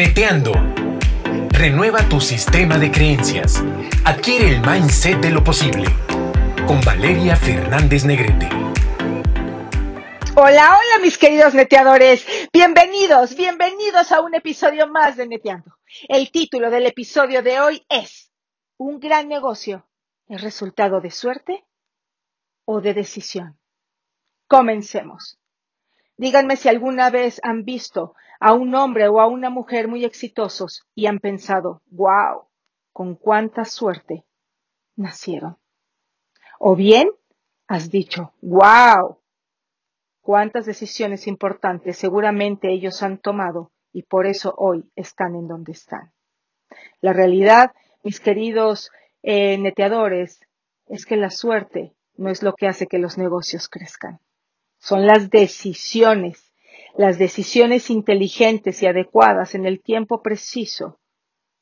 Neteando. Renueva tu sistema de creencias. Adquiere el mindset de lo posible. Con Valeria Fernández Negrete. Hola, hola mis queridos neteadores. Bienvenidos, bienvenidos a un episodio más de Neteando. El título del episodio de hoy es ¿Un gran negocio es resultado de suerte o de decisión? Comencemos. Díganme si alguna vez han visto a un hombre o a una mujer muy exitosos y han pensado, wow, con cuánta suerte nacieron. O bien has dicho, wow, cuántas decisiones importantes seguramente ellos han tomado y por eso hoy están en donde están. La realidad, mis queridos eh, neteadores, es que la suerte no es lo que hace que los negocios crezcan son las decisiones, las decisiones inteligentes y adecuadas en el tiempo preciso,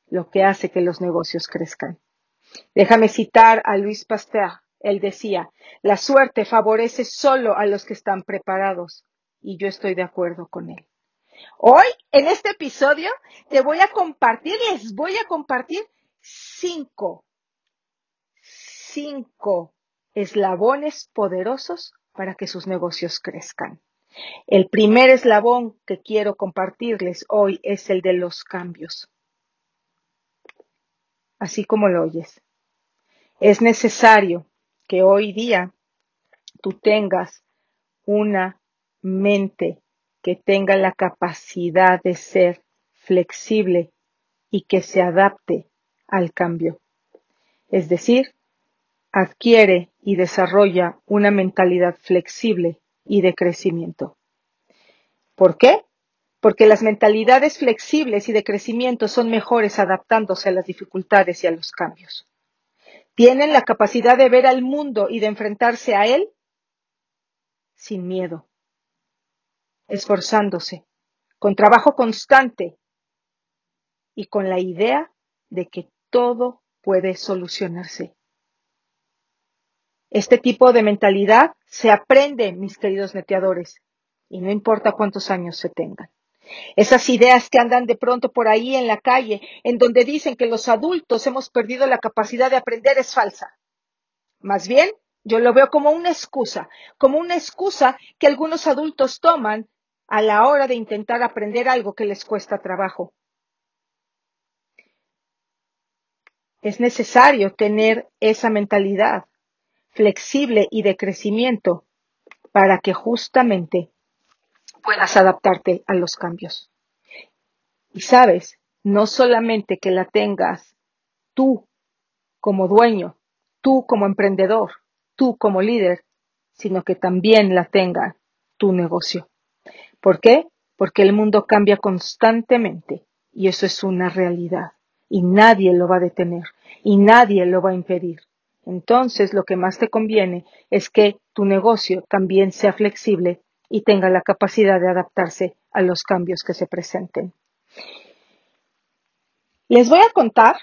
lo que hace que los negocios crezcan. Déjame citar a Luis Pasteur. Él decía, la suerte favorece solo a los que están preparados. Y yo estoy de acuerdo con él. Hoy, en este episodio, te voy a compartir, les voy a compartir cinco, cinco eslabones poderosos para que sus negocios crezcan. El primer eslabón que quiero compartirles hoy es el de los cambios. Así como lo oyes. Es necesario que hoy día tú tengas una mente que tenga la capacidad de ser flexible y que se adapte al cambio. Es decir, adquiere y desarrolla una mentalidad flexible y de crecimiento. ¿Por qué? Porque las mentalidades flexibles y de crecimiento son mejores adaptándose a las dificultades y a los cambios. Tienen la capacidad de ver al mundo y de enfrentarse a él sin miedo, esforzándose, con trabajo constante y con la idea de que todo puede solucionarse. Este tipo de mentalidad se aprende, mis queridos neteadores, y no importa cuántos años se tengan. Esas ideas que andan de pronto por ahí en la calle, en donde dicen que los adultos hemos perdido la capacidad de aprender, es falsa. Más bien, yo lo veo como una excusa, como una excusa que algunos adultos toman a la hora de intentar aprender algo que les cuesta trabajo. Es necesario tener esa mentalidad flexible y de crecimiento para que justamente puedas adaptarte a los cambios. Y sabes, no solamente que la tengas tú como dueño, tú como emprendedor, tú como líder, sino que también la tenga tu negocio. ¿Por qué? Porque el mundo cambia constantemente y eso es una realidad y nadie lo va a detener y nadie lo va a impedir entonces lo que más te conviene es que tu negocio también sea flexible y tenga la capacidad de adaptarse a los cambios que se presenten. Les voy a contar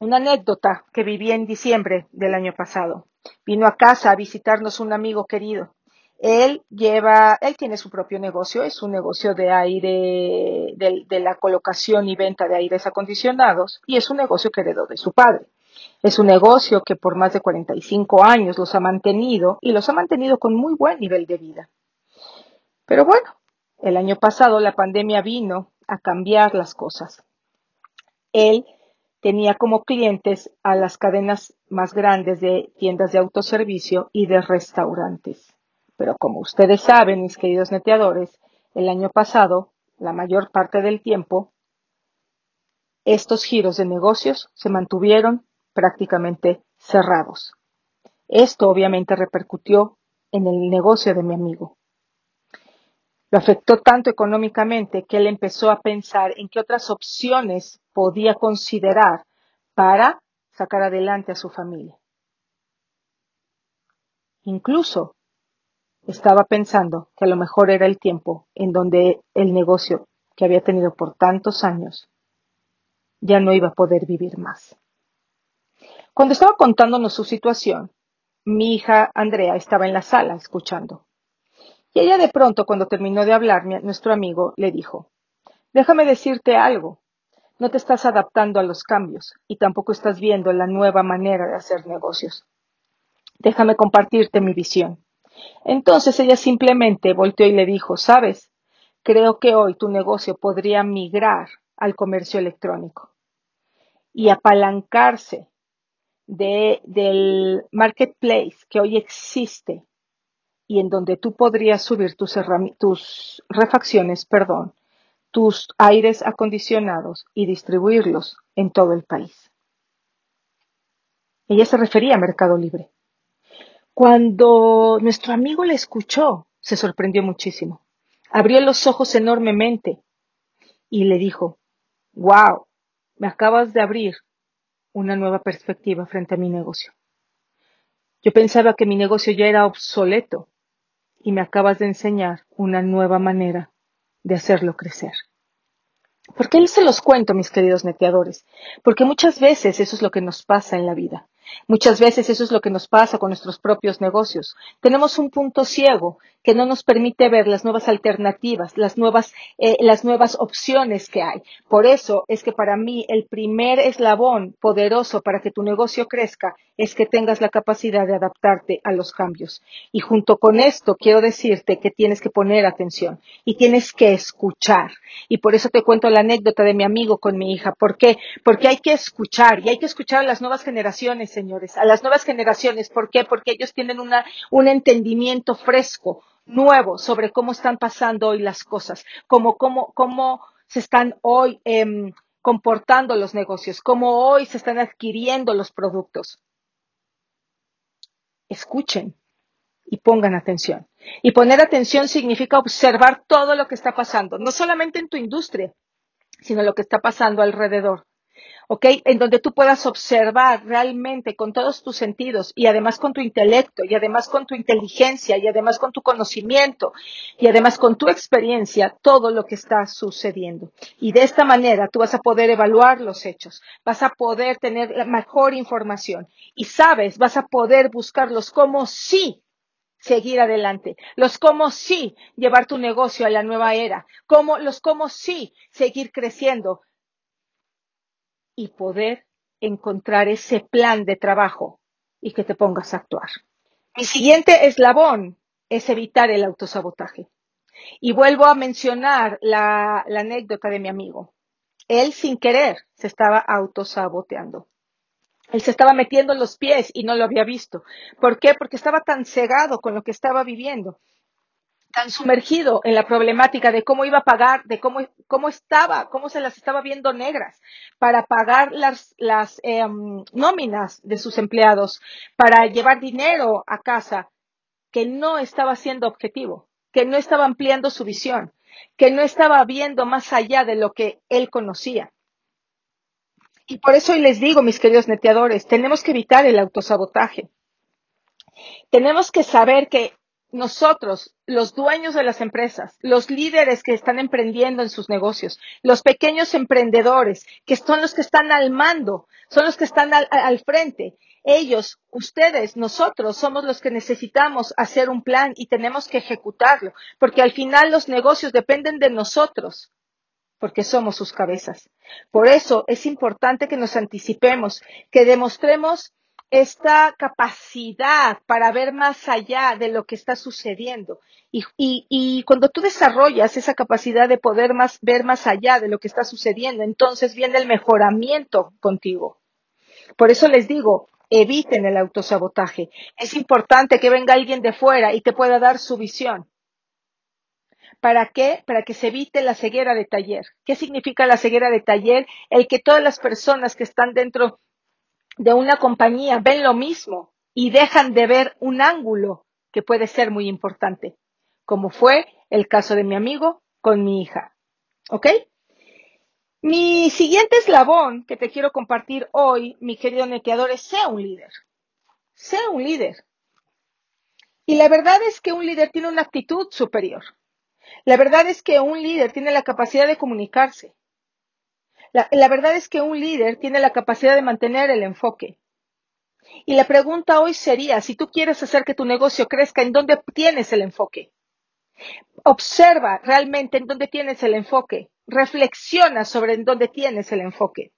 una anécdota que viví en diciembre del año pasado. Vino a casa a visitarnos un amigo querido. Él lleva, él tiene su propio negocio, es un negocio de aire, de, de la colocación y venta de aires acondicionados y es un negocio que heredó de su padre. Es un negocio que por más de 45 años los ha mantenido y los ha mantenido con muy buen nivel de vida. Pero bueno, el año pasado la pandemia vino a cambiar las cosas. Él tenía como clientes a las cadenas más grandes de tiendas de autoservicio y de restaurantes. Pero como ustedes saben, mis queridos neteadores, el año pasado, la mayor parte del tiempo, estos giros de negocios se mantuvieron prácticamente cerrados. Esto obviamente repercutió en el negocio de mi amigo. Lo afectó tanto económicamente que él empezó a pensar en qué otras opciones podía considerar para sacar adelante a su familia. Incluso estaba pensando que a lo mejor era el tiempo en donde el negocio que había tenido por tantos años ya no iba a poder vivir más. Cuando estaba contándonos su situación, mi hija Andrea estaba en la sala escuchando. Y ella de pronto, cuando terminó de hablarme, nuestro amigo le dijo, Déjame decirte algo. No te estás adaptando a los cambios y tampoco estás viendo la nueva manera de hacer negocios. Déjame compartirte mi visión. Entonces ella simplemente volteó y le dijo, sabes, creo que hoy tu negocio podría migrar al comercio electrónico y apalancarse de, del marketplace que hoy existe y en donde tú podrías subir tus, refacciones, perdón, tus aires acondicionados y distribuirlos en todo el país. Ella se refería a Mercado Libre. Cuando nuestro amigo la escuchó, se sorprendió muchísimo. Abrió los ojos enormemente y le dijo, wow, me acabas de abrir una nueva perspectiva frente a mi negocio. Yo pensaba que mi negocio ya era obsoleto y me acabas de enseñar una nueva manera de hacerlo crecer. ¿Por qué se los cuento, mis queridos neteadores? Porque muchas veces eso es lo que nos pasa en la vida. Muchas veces eso es lo que nos pasa con nuestros propios negocios. Tenemos un punto ciego que no nos permite ver las nuevas alternativas, las nuevas, eh, las nuevas opciones que hay. Por eso es que para mí el primer eslabón poderoso para que tu negocio crezca es que tengas la capacidad de adaptarte a los cambios. Y junto con esto quiero decirte que tienes que poner atención y tienes que escuchar. Y por eso te cuento la anécdota de mi amigo con mi hija. ¿Por qué? Porque hay que escuchar y hay que escuchar a las nuevas generaciones, señores, a las nuevas generaciones. ¿Por qué? Porque ellos tienen una, un entendimiento fresco nuevo sobre cómo están pasando hoy las cosas, cómo, cómo, cómo se están hoy em, comportando los negocios, cómo hoy se están adquiriendo los productos. Escuchen y pongan atención. Y poner atención significa observar todo lo que está pasando, no solamente en tu industria, sino lo que está pasando alrededor. ¿Ok? En donde tú puedas observar realmente con todos tus sentidos y además con tu intelecto y además con tu inteligencia y además con tu conocimiento y además con tu experiencia todo lo que está sucediendo. Y de esta manera tú vas a poder evaluar los hechos, vas a poder tener la mejor información y sabes, vas a poder buscarlos como sí seguir adelante, los cómo sí llevar tu negocio a la nueva era, como los cómo sí seguir creciendo, y poder encontrar ese plan de trabajo y que te pongas a actuar. Mi siguiente eslabón es evitar el autosabotaje. Y vuelvo a mencionar la, anécdota de mi amigo. Él sin querer se estaba autosaboteando. Él se estaba metiendo los pies y no lo había visto. ¿Por qué? Porque estaba tan cegado con lo que estaba viviendo tan sumergido en la problemática de cómo iba a pagar, de cómo, cómo estaba, cómo se las estaba viendo negras para pagar las, las em, nóminas de sus empleados, para llevar dinero a casa, que no estaba siendo objetivo, que no estaba ampliando su visión, que no estaba viendo más allá de lo que él conocía. Y por eso hoy les digo, mis queridos neteadores, tenemos que evitar el autosabotaje. Tenemos que saber que nosotros, los dueños de las empresas, los líderes que están emprendiendo en sus negocios, los pequeños emprendedores, que son los que están al mando, son los que están al, al, frente. Ellos, ustedes, nosotros somos los que necesitamos hacer un plan y tenemos que ejecutarlo, porque al final los negocios dependen de nosotros, porque somos sus cabezas. Por eso es importante que nos anticipemos, que demostremos esta capacidad para ver más allá de lo que está sucediendo. Y, cuando tú desarrollas esa capacidad de poder más, ver más allá de lo que está sucediendo, entonces viene el mejoramiento contigo. Por eso les digo, eviten el autosabotaje. Es importante que venga alguien de fuera y te pueda dar su visión. ¿Para qué? Para que se evite la ceguera de taller. ¿Qué significa la ceguera de taller? El que todas las personas que están dentro de una compañía ven lo mismo y dejan de ver un ángulo que puede ser muy importante, como fue el caso de mi amigo con mi hija. ¿Ok? Mi siguiente eslabón que te quiero compartir hoy, mi querido neteador, es sea un líder. Sea un líder. Y la verdad es que un líder tiene una actitud superior. La verdad es que un líder tiene la capacidad de comunicarse. La, verdad es que un líder tiene la capacidad de mantener el enfoque. Y la pregunta hoy sería, si tú quieres hacer que tu negocio crezca, ¿en dónde tienes el enfoque? Observa realmente en dónde tienes el enfoque. reflexiona sobre en dónde tienes el enfoque.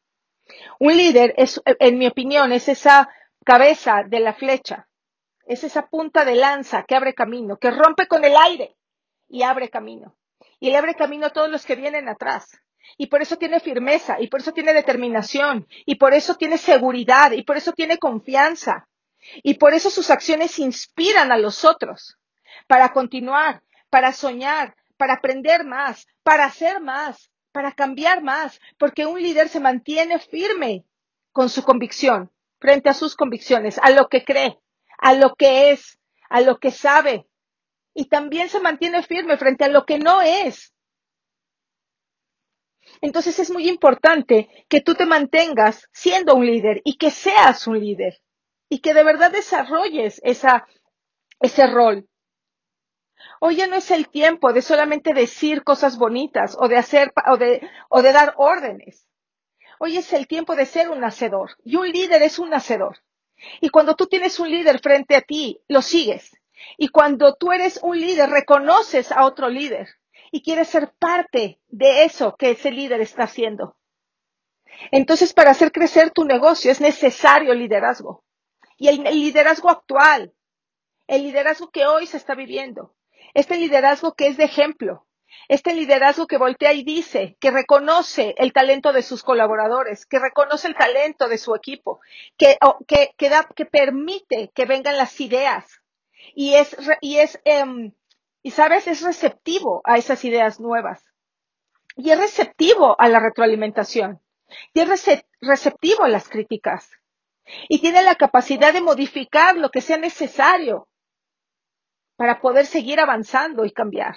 Un líder es, en mi opinión, es esa cabeza de la flecha, es esa punta de lanza que abre camino, que rompe con el aire y abre camino. Y le abre camino a todos los que vienen atrás. Y por eso tiene firmeza, y por eso tiene determinación, y por eso tiene seguridad, y por eso tiene confianza. Y por eso sus acciones inspiran a los otros para continuar, para soñar, para aprender más, para hacer más, para cambiar más, porque un líder se mantiene firme con su convicción, frente a sus convicciones, a lo que cree, a lo que es, a lo que sabe. Y también se mantiene firme frente a lo que no es. Entonces es muy importante que tú te mantengas siendo un líder y que seas un líder y que de verdad desarrolles esa, ese rol. Hoy ya no es el tiempo de solamente decir cosas bonitas o de hacer o de, o de dar órdenes. Hoy es el tiempo de ser un hacedor y un líder es un hacedor. Y cuando tú tienes un líder frente a ti, lo sigues. Y cuando tú eres un líder, reconoces a otro líder y quieres ser parte de eso que ese líder está haciendo. Entonces, para hacer crecer tu negocio es necesario liderazgo. Y el, liderazgo actual, el liderazgo que hoy se está viviendo, este liderazgo que es de ejemplo, este liderazgo que voltea y dice, que reconoce el talento de sus colaboradores, que reconoce el talento de su equipo, que, que, que permite que vengan las ideas y es, y es, em, y sabes, es receptivo a esas ideas nuevas. Y es receptivo a la retroalimentación. Y es receptivo a las críticas. Y tiene la capacidad de modificar lo que sea necesario para poder seguir avanzando y cambiar.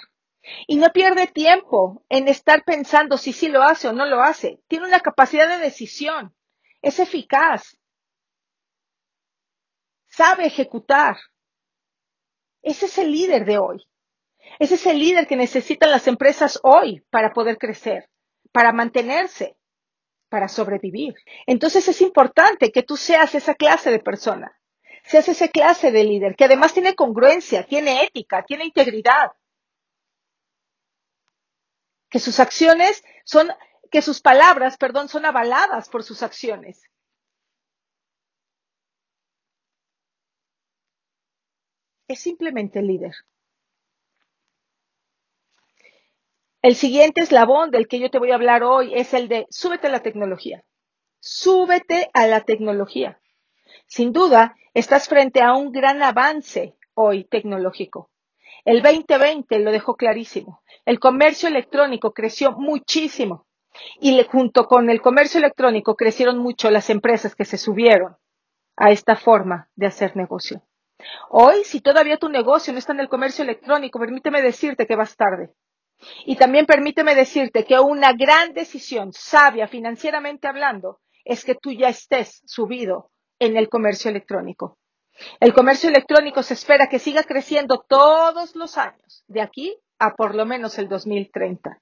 Y no pierde tiempo en estar pensando si sí lo hace o no lo hace. Tiene una capacidad de decisión. Es eficaz. Sabe ejecutar. Ese es el líder de hoy. Ese es el líder que necesitan las empresas hoy para poder crecer, para mantenerse, para sobrevivir. Entonces es importante que tú seas esa clase de persona seas esa clase de líder que además tiene congruencia, tiene ética, tiene integridad. Que sus acciones son, que sus palabras, perdón, son avaladas por sus acciones. Es simplemente líder. El siguiente eslabón del que yo te voy a hablar hoy es el de súbete a la tecnología. Súbete a la tecnología. Sin duda, estás frente a un gran avance hoy tecnológico. El 2020 lo dejó clarísimo. El comercio electrónico creció muchísimo y junto con el comercio electrónico crecieron mucho las empresas que se subieron a esta forma de hacer negocio. Hoy, si todavía tu negocio no está en el comercio electrónico, permíteme decirte que vas tarde. Y también permíteme decirte que una gran decisión sabia financieramente hablando es que tú ya estés subido en el comercio electrónico. El comercio electrónico se espera que siga creciendo todos los años, de aquí a por lo menos el 2030.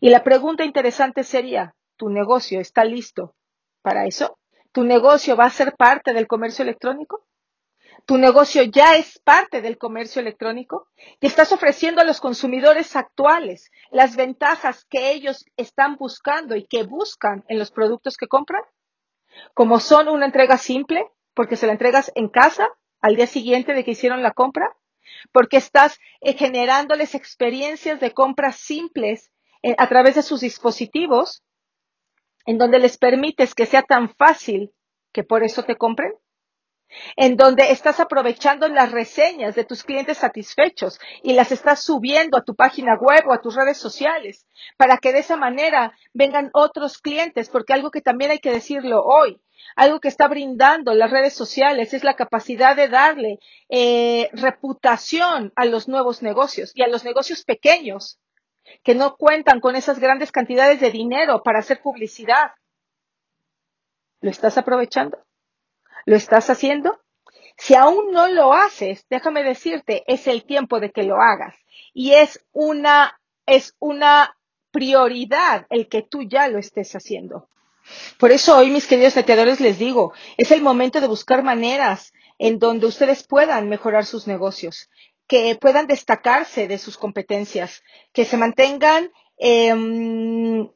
Y la pregunta interesante sería, ¿tu negocio está listo para eso? ¿Tu negocio va a ser parte del comercio electrónico? ¿Tu negocio ya es parte del comercio electrónico? ¿Y estás ofreciendo a los consumidores actuales las ventajas que ellos están buscando y que buscan en los productos que compran? como son una entrega simple, porque se la entregas en casa al día siguiente de que hicieron la compra, porque estás eh, generándoles experiencias de compras simples eh, a través de sus dispositivos, en donde les permites que sea tan fácil que por eso te compren en donde estás aprovechando las reseñas de tus clientes satisfechos y las estás subiendo a tu página web o a tus redes sociales para que de esa manera vengan otros clientes, porque algo que también hay que decirlo hoy, algo que está brindando las redes sociales es la capacidad de darle eh, reputación a los nuevos negocios y a los negocios pequeños que no cuentan con esas grandes cantidades de dinero para hacer publicidad. ¿Lo estás aprovechando? ¿Lo estás haciendo? Si aún no lo haces, déjame decirte, es el tiempo de que lo hagas. Y es una, es una prioridad el que tú ya lo estés haciendo. Por eso hoy, mis queridos neteadores, les digo, es el momento de buscar maneras en donde ustedes puedan mejorar sus negocios, que puedan destacarse de sus competencias, que se mantengan em,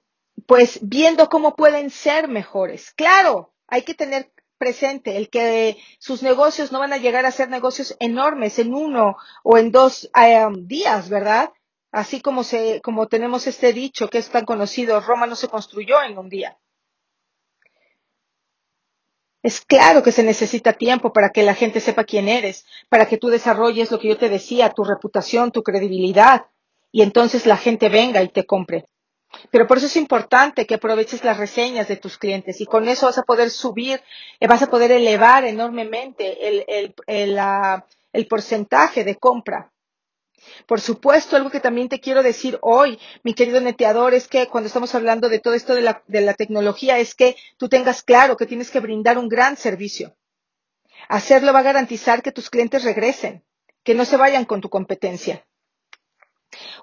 pues viendo cómo pueden ser mejores. Claro, hay que tener presente el que sus negocios no van a llegar a ser negocios enormes en uno o en dos em, días, ¿verdad? Así como se, como tenemos este dicho que es tan conocido, Roma no se construyó en un día. Es claro que se necesita tiempo para que la gente sepa quién eres, para que tú desarrolles lo que yo te decía, tu reputación, tu credibilidad, y entonces la gente venga y te compre. Pero por eso es importante que aproveches las reseñas de tus clientes y con eso vas a poder subir, eh, vas a poder elevar enormemente el, el, el, el porcentaje de compra. Por supuesto, algo que también te quiero decir hoy, mi querido neteador, es que cuando estamos hablando de todo esto de la, de la tecnología, es que tú tengas claro que tienes que brindar un gran servicio. Hacerlo va a garantizar que tus clientes regresen, que no se vayan con tu competencia.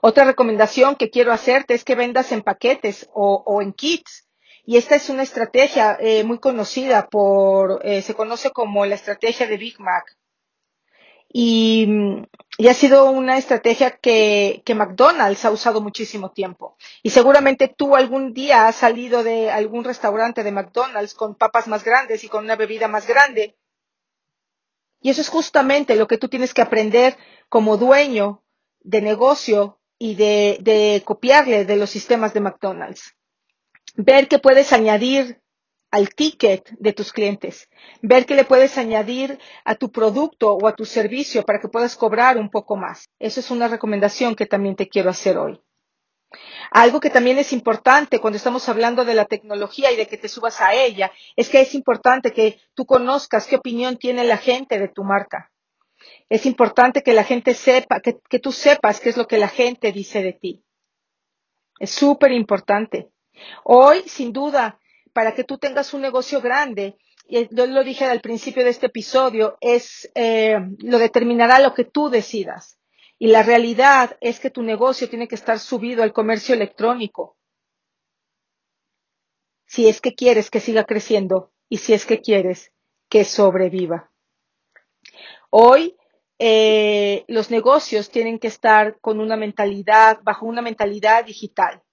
Otra recomendación que quiero hacerte es que vendas en paquetes o, o en kits. Y esta es una estrategia eh, muy conocida por, eh, se conoce como la estrategia de Big Mac. Y, y ha sido una estrategia que, que, McDonald's ha usado muchísimo tiempo. Y seguramente tú algún día has salido de algún restaurante de McDonald's con papas más grandes y con una bebida más grande. Y eso es justamente lo que tú tienes que aprender como dueño de negocio y de, de copiarle de los sistemas de McDonald's. Ver que puedes añadir al ticket de tus clientes, ver qué le puedes añadir a tu producto o a tu servicio para que puedas cobrar un poco más. Eso es una recomendación que también te quiero hacer hoy. Algo que también es importante cuando estamos hablando de la tecnología y de que te subas a ella, es que es importante que tú conozcas qué opinión tiene la gente de tu marca. Es importante que la gente sepa, que, que tú sepas qué es lo que la gente dice de ti. Es súper importante. Hoy, sin duda, para que tú tengas un negocio grande, y yo lo dije al principio de este episodio, es eh, lo determinará lo que tú decidas. Y la realidad es que tu negocio tiene que estar subido al comercio electrónico. Si es que quieres que siga creciendo y si es que quieres que sobreviva. Hoy eh, los negocios tienen que estar con una mentalidad, bajo una mentalidad digital.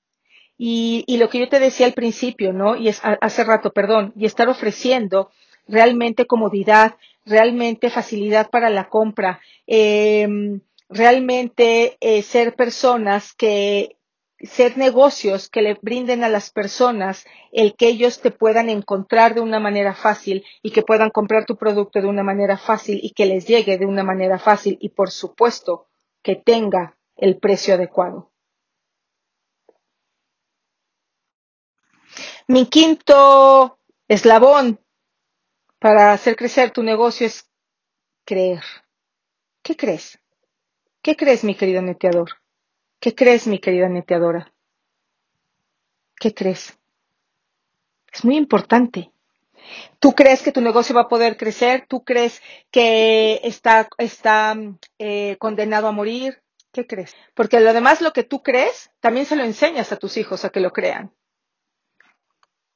Y, y, lo que yo te decía al principio, ¿no? Y es, hace rato, perdón, y estar ofreciendo realmente comodidad, realmente facilidad para la compra, eh, realmente eh, ser personas que, ser negocios que le brinden a las personas el que ellos te puedan encontrar de una manera fácil y que puedan comprar tu producto de una manera fácil y que les llegue de una manera fácil y por supuesto que tenga el precio adecuado. Mi quinto eslabón para hacer crecer tu negocio es creer. ¿Qué crees? ¿Qué crees, mi querido neteador? ¿Qué crees, mi querida neteadora? ¿Qué crees? Es muy importante. ¿Tú crees que tu negocio va a poder crecer? ¿Tú crees que está, está eh, condenado a morir? ¿Qué crees? Porque además lo que tú crees, también se lo enseñas a tus hijos a que lo crean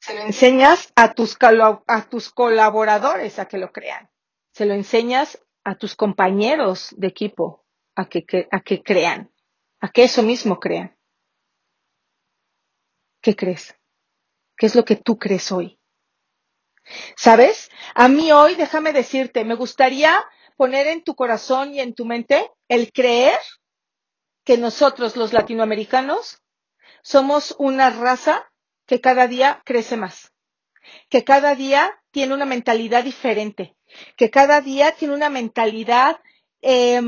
se lo enseñas a tus, a tus colaboradores a que lo crean. Se lo enseñas a tus compañeros de equipo a que, a que crean, a que eso mismo crean. ¿Qué crees? ¿Qué es lo que tú crees hoy? ¿Sabes? A mí hoy, déjame decirte, me gustaría poner en tu corazón y en tu mente el creer que nosotros los latinoamericanos somos una raza que cada día crece más, que cada día tiene una mentalidad diferente, que cada día tiene una mentalidad eh,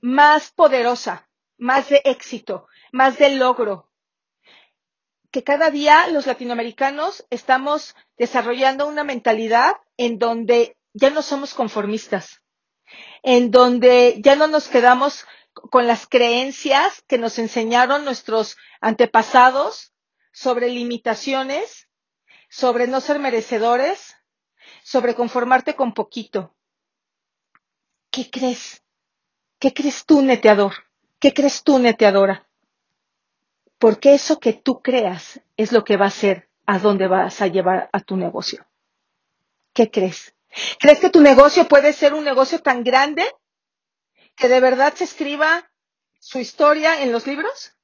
más poderosa, más de éxito, más de logro, que cada día los latinoamericanos estamos desarrollando una mentalidad en donde ya no somos conformistas, en donde ya no nos quedamos con las creencias que nos enseñaron nuestros antepasados sobre limitaciones, sobre no ser merecedores, sobre conformarte con poquito. ¿Qué crees? ¿Qué crees tú, neteador? ¿Qué crees tú, neteadora? Porque eso que tú creas es lo que va a ser a dónde vas a llevar a tu negocio. ¿Qué crees? ¿Crees que tu negocio puede ser un negocio tan grande que de verdad se escriba su historia en los libros?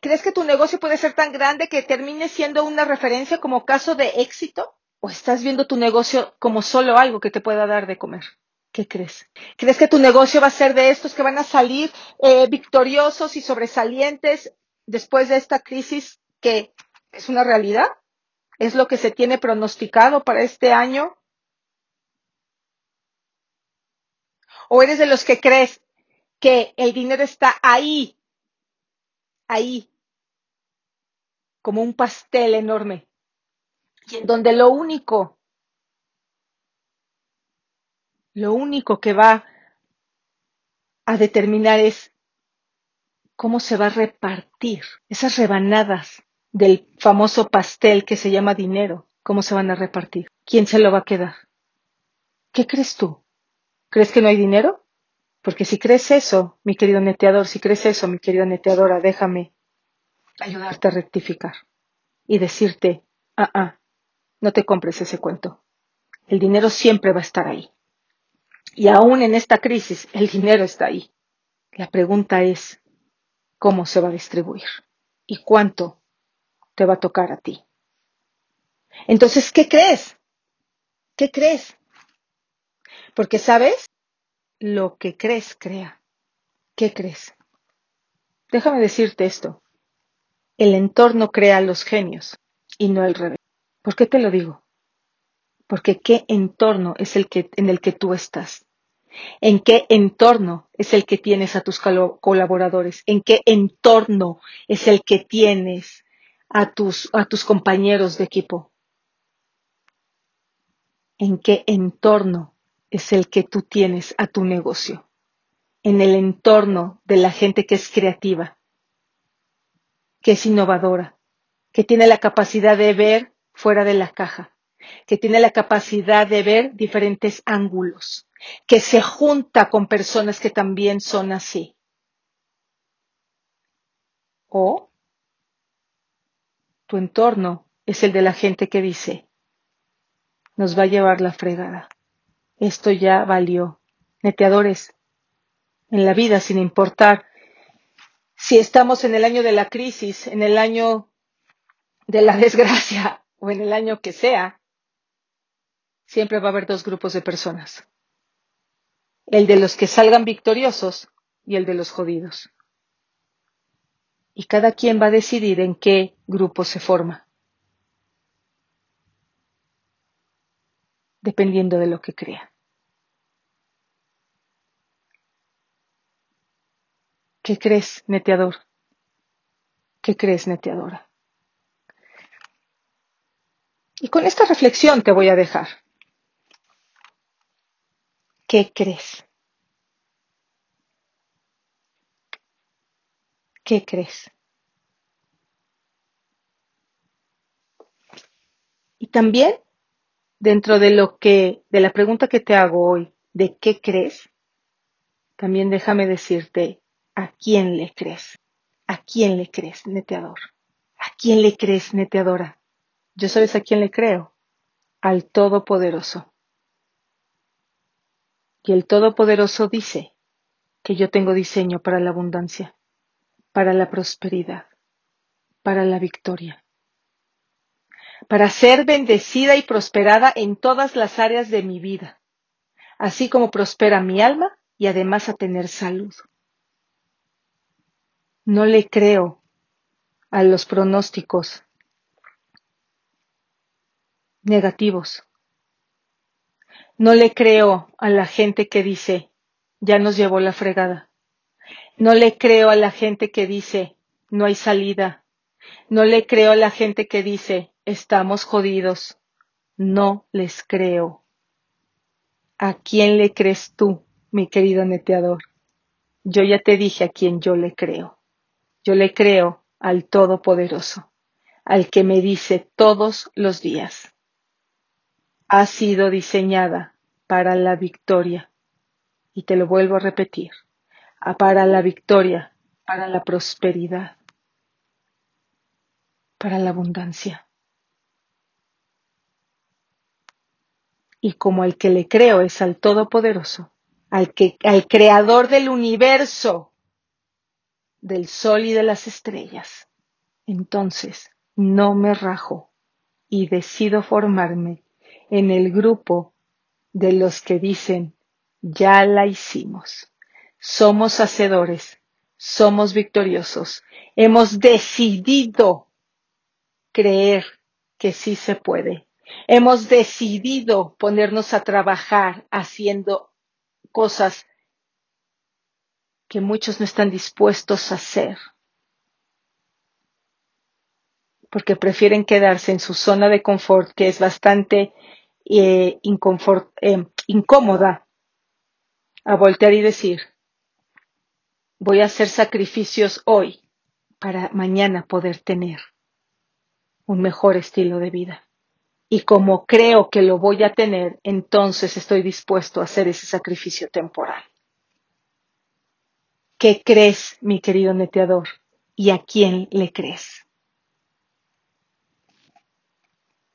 ¿Crees que tu negocio puede ser tan grande que termine siendo una referencia como caso de éxito? ¿O estás viendo tu negocio como solo algo que te pueda dar de comer? ¿Qué crees? ¿Crees que tu negocio va a ser de estos que van a salir eh, victoriosos y sobresalientes después de esta crisis que es una realidad? ¿Es lo que se tiene pronosticado para este año? ¿O eres de los que crees que el dinero está ahí, ahí, como un pastel enorme, y en donde lo único, lo único que va a determinar es cómo se va a repartir esas rebanadas del famoso pastel que se llama dinero, cómo se van a repartir, quién se lo va a quedar. ¿Qué crees tú? ¿Crees que no hay dinero? Porque si crees eso, mi querido neteador, si crees eso, mi querida neteadora, déjame ayudarte a rectificar y decirte, ah, ah, no te compres ese cuento. El dinero siempre va a estar ahí. Y aún en esta crisis, el dinero está ahí. La pregunta es, ¿cómo se va a distribuir? ¿Y cuánto te va a tocar a ti? Entonces, ¿qué crees? ¿Qué crees? Porque, ¿sabes? Lo que crees, crea. ¿Qué crees? Déjame decirte esto. El entorno crea los genios y no al revés. ¿Por qué te lo digo? Porque qué entorno es el que, en el que tú estás. ¿En qué entorno es el que tienes a tus colaboradores? ¿En qué entorno es el que tienes a tus, a tus compañeros de equipo? ¿En qué entorno es el que tú tienes a tu negocio, en el entorno de la gente que es creativa, que es innovadora, que tiene la capacidad de ver fuera de la caja, que tiene la capacidad de ver diferentes ángulos, que se junta con personas que también son así. O tu entorno es el de la gente que dice, nos va a llevar la fregada esto ya valió. Neteadores, en la vida, sin importar si estamos en el año de la crisis, en el año de la desgracia o en el año que sea, siempre va a haber dos grupos de personas. El de los que salgan victoriosos y el de los jodidos. Y cada quien va a decidir en qué grupo se forma. Dependiendo de lo que crea. ¿Qué crees, neteador? ¿Qué crees, neteadora? Y con esta reflexión te voy a dejar. ¿Qué crees? ¿Qué crees? Y también, dentro de lo que, de la pregunta que te hago hoy, de qué crees, también déjame decirte ¿A quién le crees? ¿A quién le crees, neteador? ¿A quién le crees, neteadora? Yo sabes a quién le creo. Al Todopoderoso. Y el Todopoderoso dice que yo tengo diseño para la abundancia, para la prosperidad, para la victoria, para ser bendecida y prosperada en todas las áreas de mi vida, así como prospera mi alma y además a tener salud. No le creo a los pronósticos negativos. No le creo a la gente que dice, ya nos llevó la fregada. No le creo a la gente que dice, no hay salida. No le creo a la gente que dice, estamos jodidos. No les creo. ¿A quién le crees tú, mi querido neteador? Yo ya te dije a quién yo le creo. Yo le creo al Todopoderoso, al que me dice todos los días, ha sido diseñada para la victoria. Y te lo vuelvo a repetir, para la victoria, para la prosperidad, para la abundancia. Y como el que le creo es al Todopoderoso, al, que, al Creador del universo, del sol y de las estrellas. Entonces no me rajo y decido formarme en el grupo de los que dicen, ya la hicimos. Somos hacedores, somos victoriosos, hemos decidido creer que sí se puede. Hemos decidido ponernos a trabajar haciendo cosas que muchos no están dispuestos a hacer, porque prefieren quedarse en su zona de confort, que es bastante eh, eh, incómoda, a voltear y decir, voy a hacer sacrificios hoy para mañana poder tener un mejor estilo de vida. Y como creo que lo voy a tener, entonces estoy dispuesto a hacer ese sacrificio temporal. ¿Qué crees, mi querido neteador? ¿Y a quién le crees?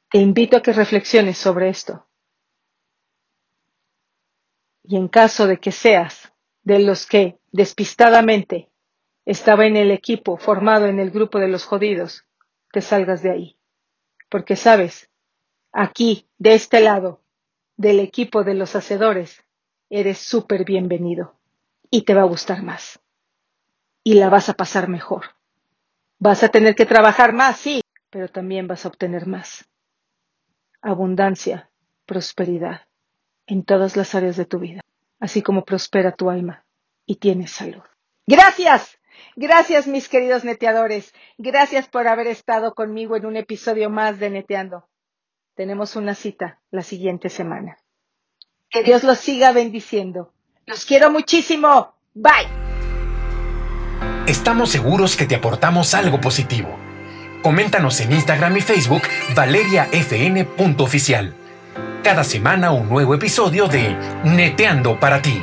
Te invito a que reflexiones sobre esto. Y en caso de que seas de los que despistadamente estaba en el equipo formado en el grupo de los jodidos, te salgas de ahí. Porque sabes, aquí, de este lado, del equipo de los hacedores, eres súper bienvenido y te va a gustar más. Y la vas a pasar mejor. Vas a tener que trabajar más, sí, pero también vas a obtener más. Abundancia, prosperidad, en todas las áreas de tu vida, así como prospera tu alma y tienes salud. Gracias, gracias mis queridos neteadores, gracias por haber estado conmigo en un episodio más de Neteando. Tenemos una cita la siguiente semana. Que Dios los siga bendiciendo. Los quiero muchísimo. Bye. Estamos seguros que te aportamos algo positivo. Coméntanos en Instagram y Facebook valeriafn.oficial. Cada semana un nuevo episodio de Neteando para ti.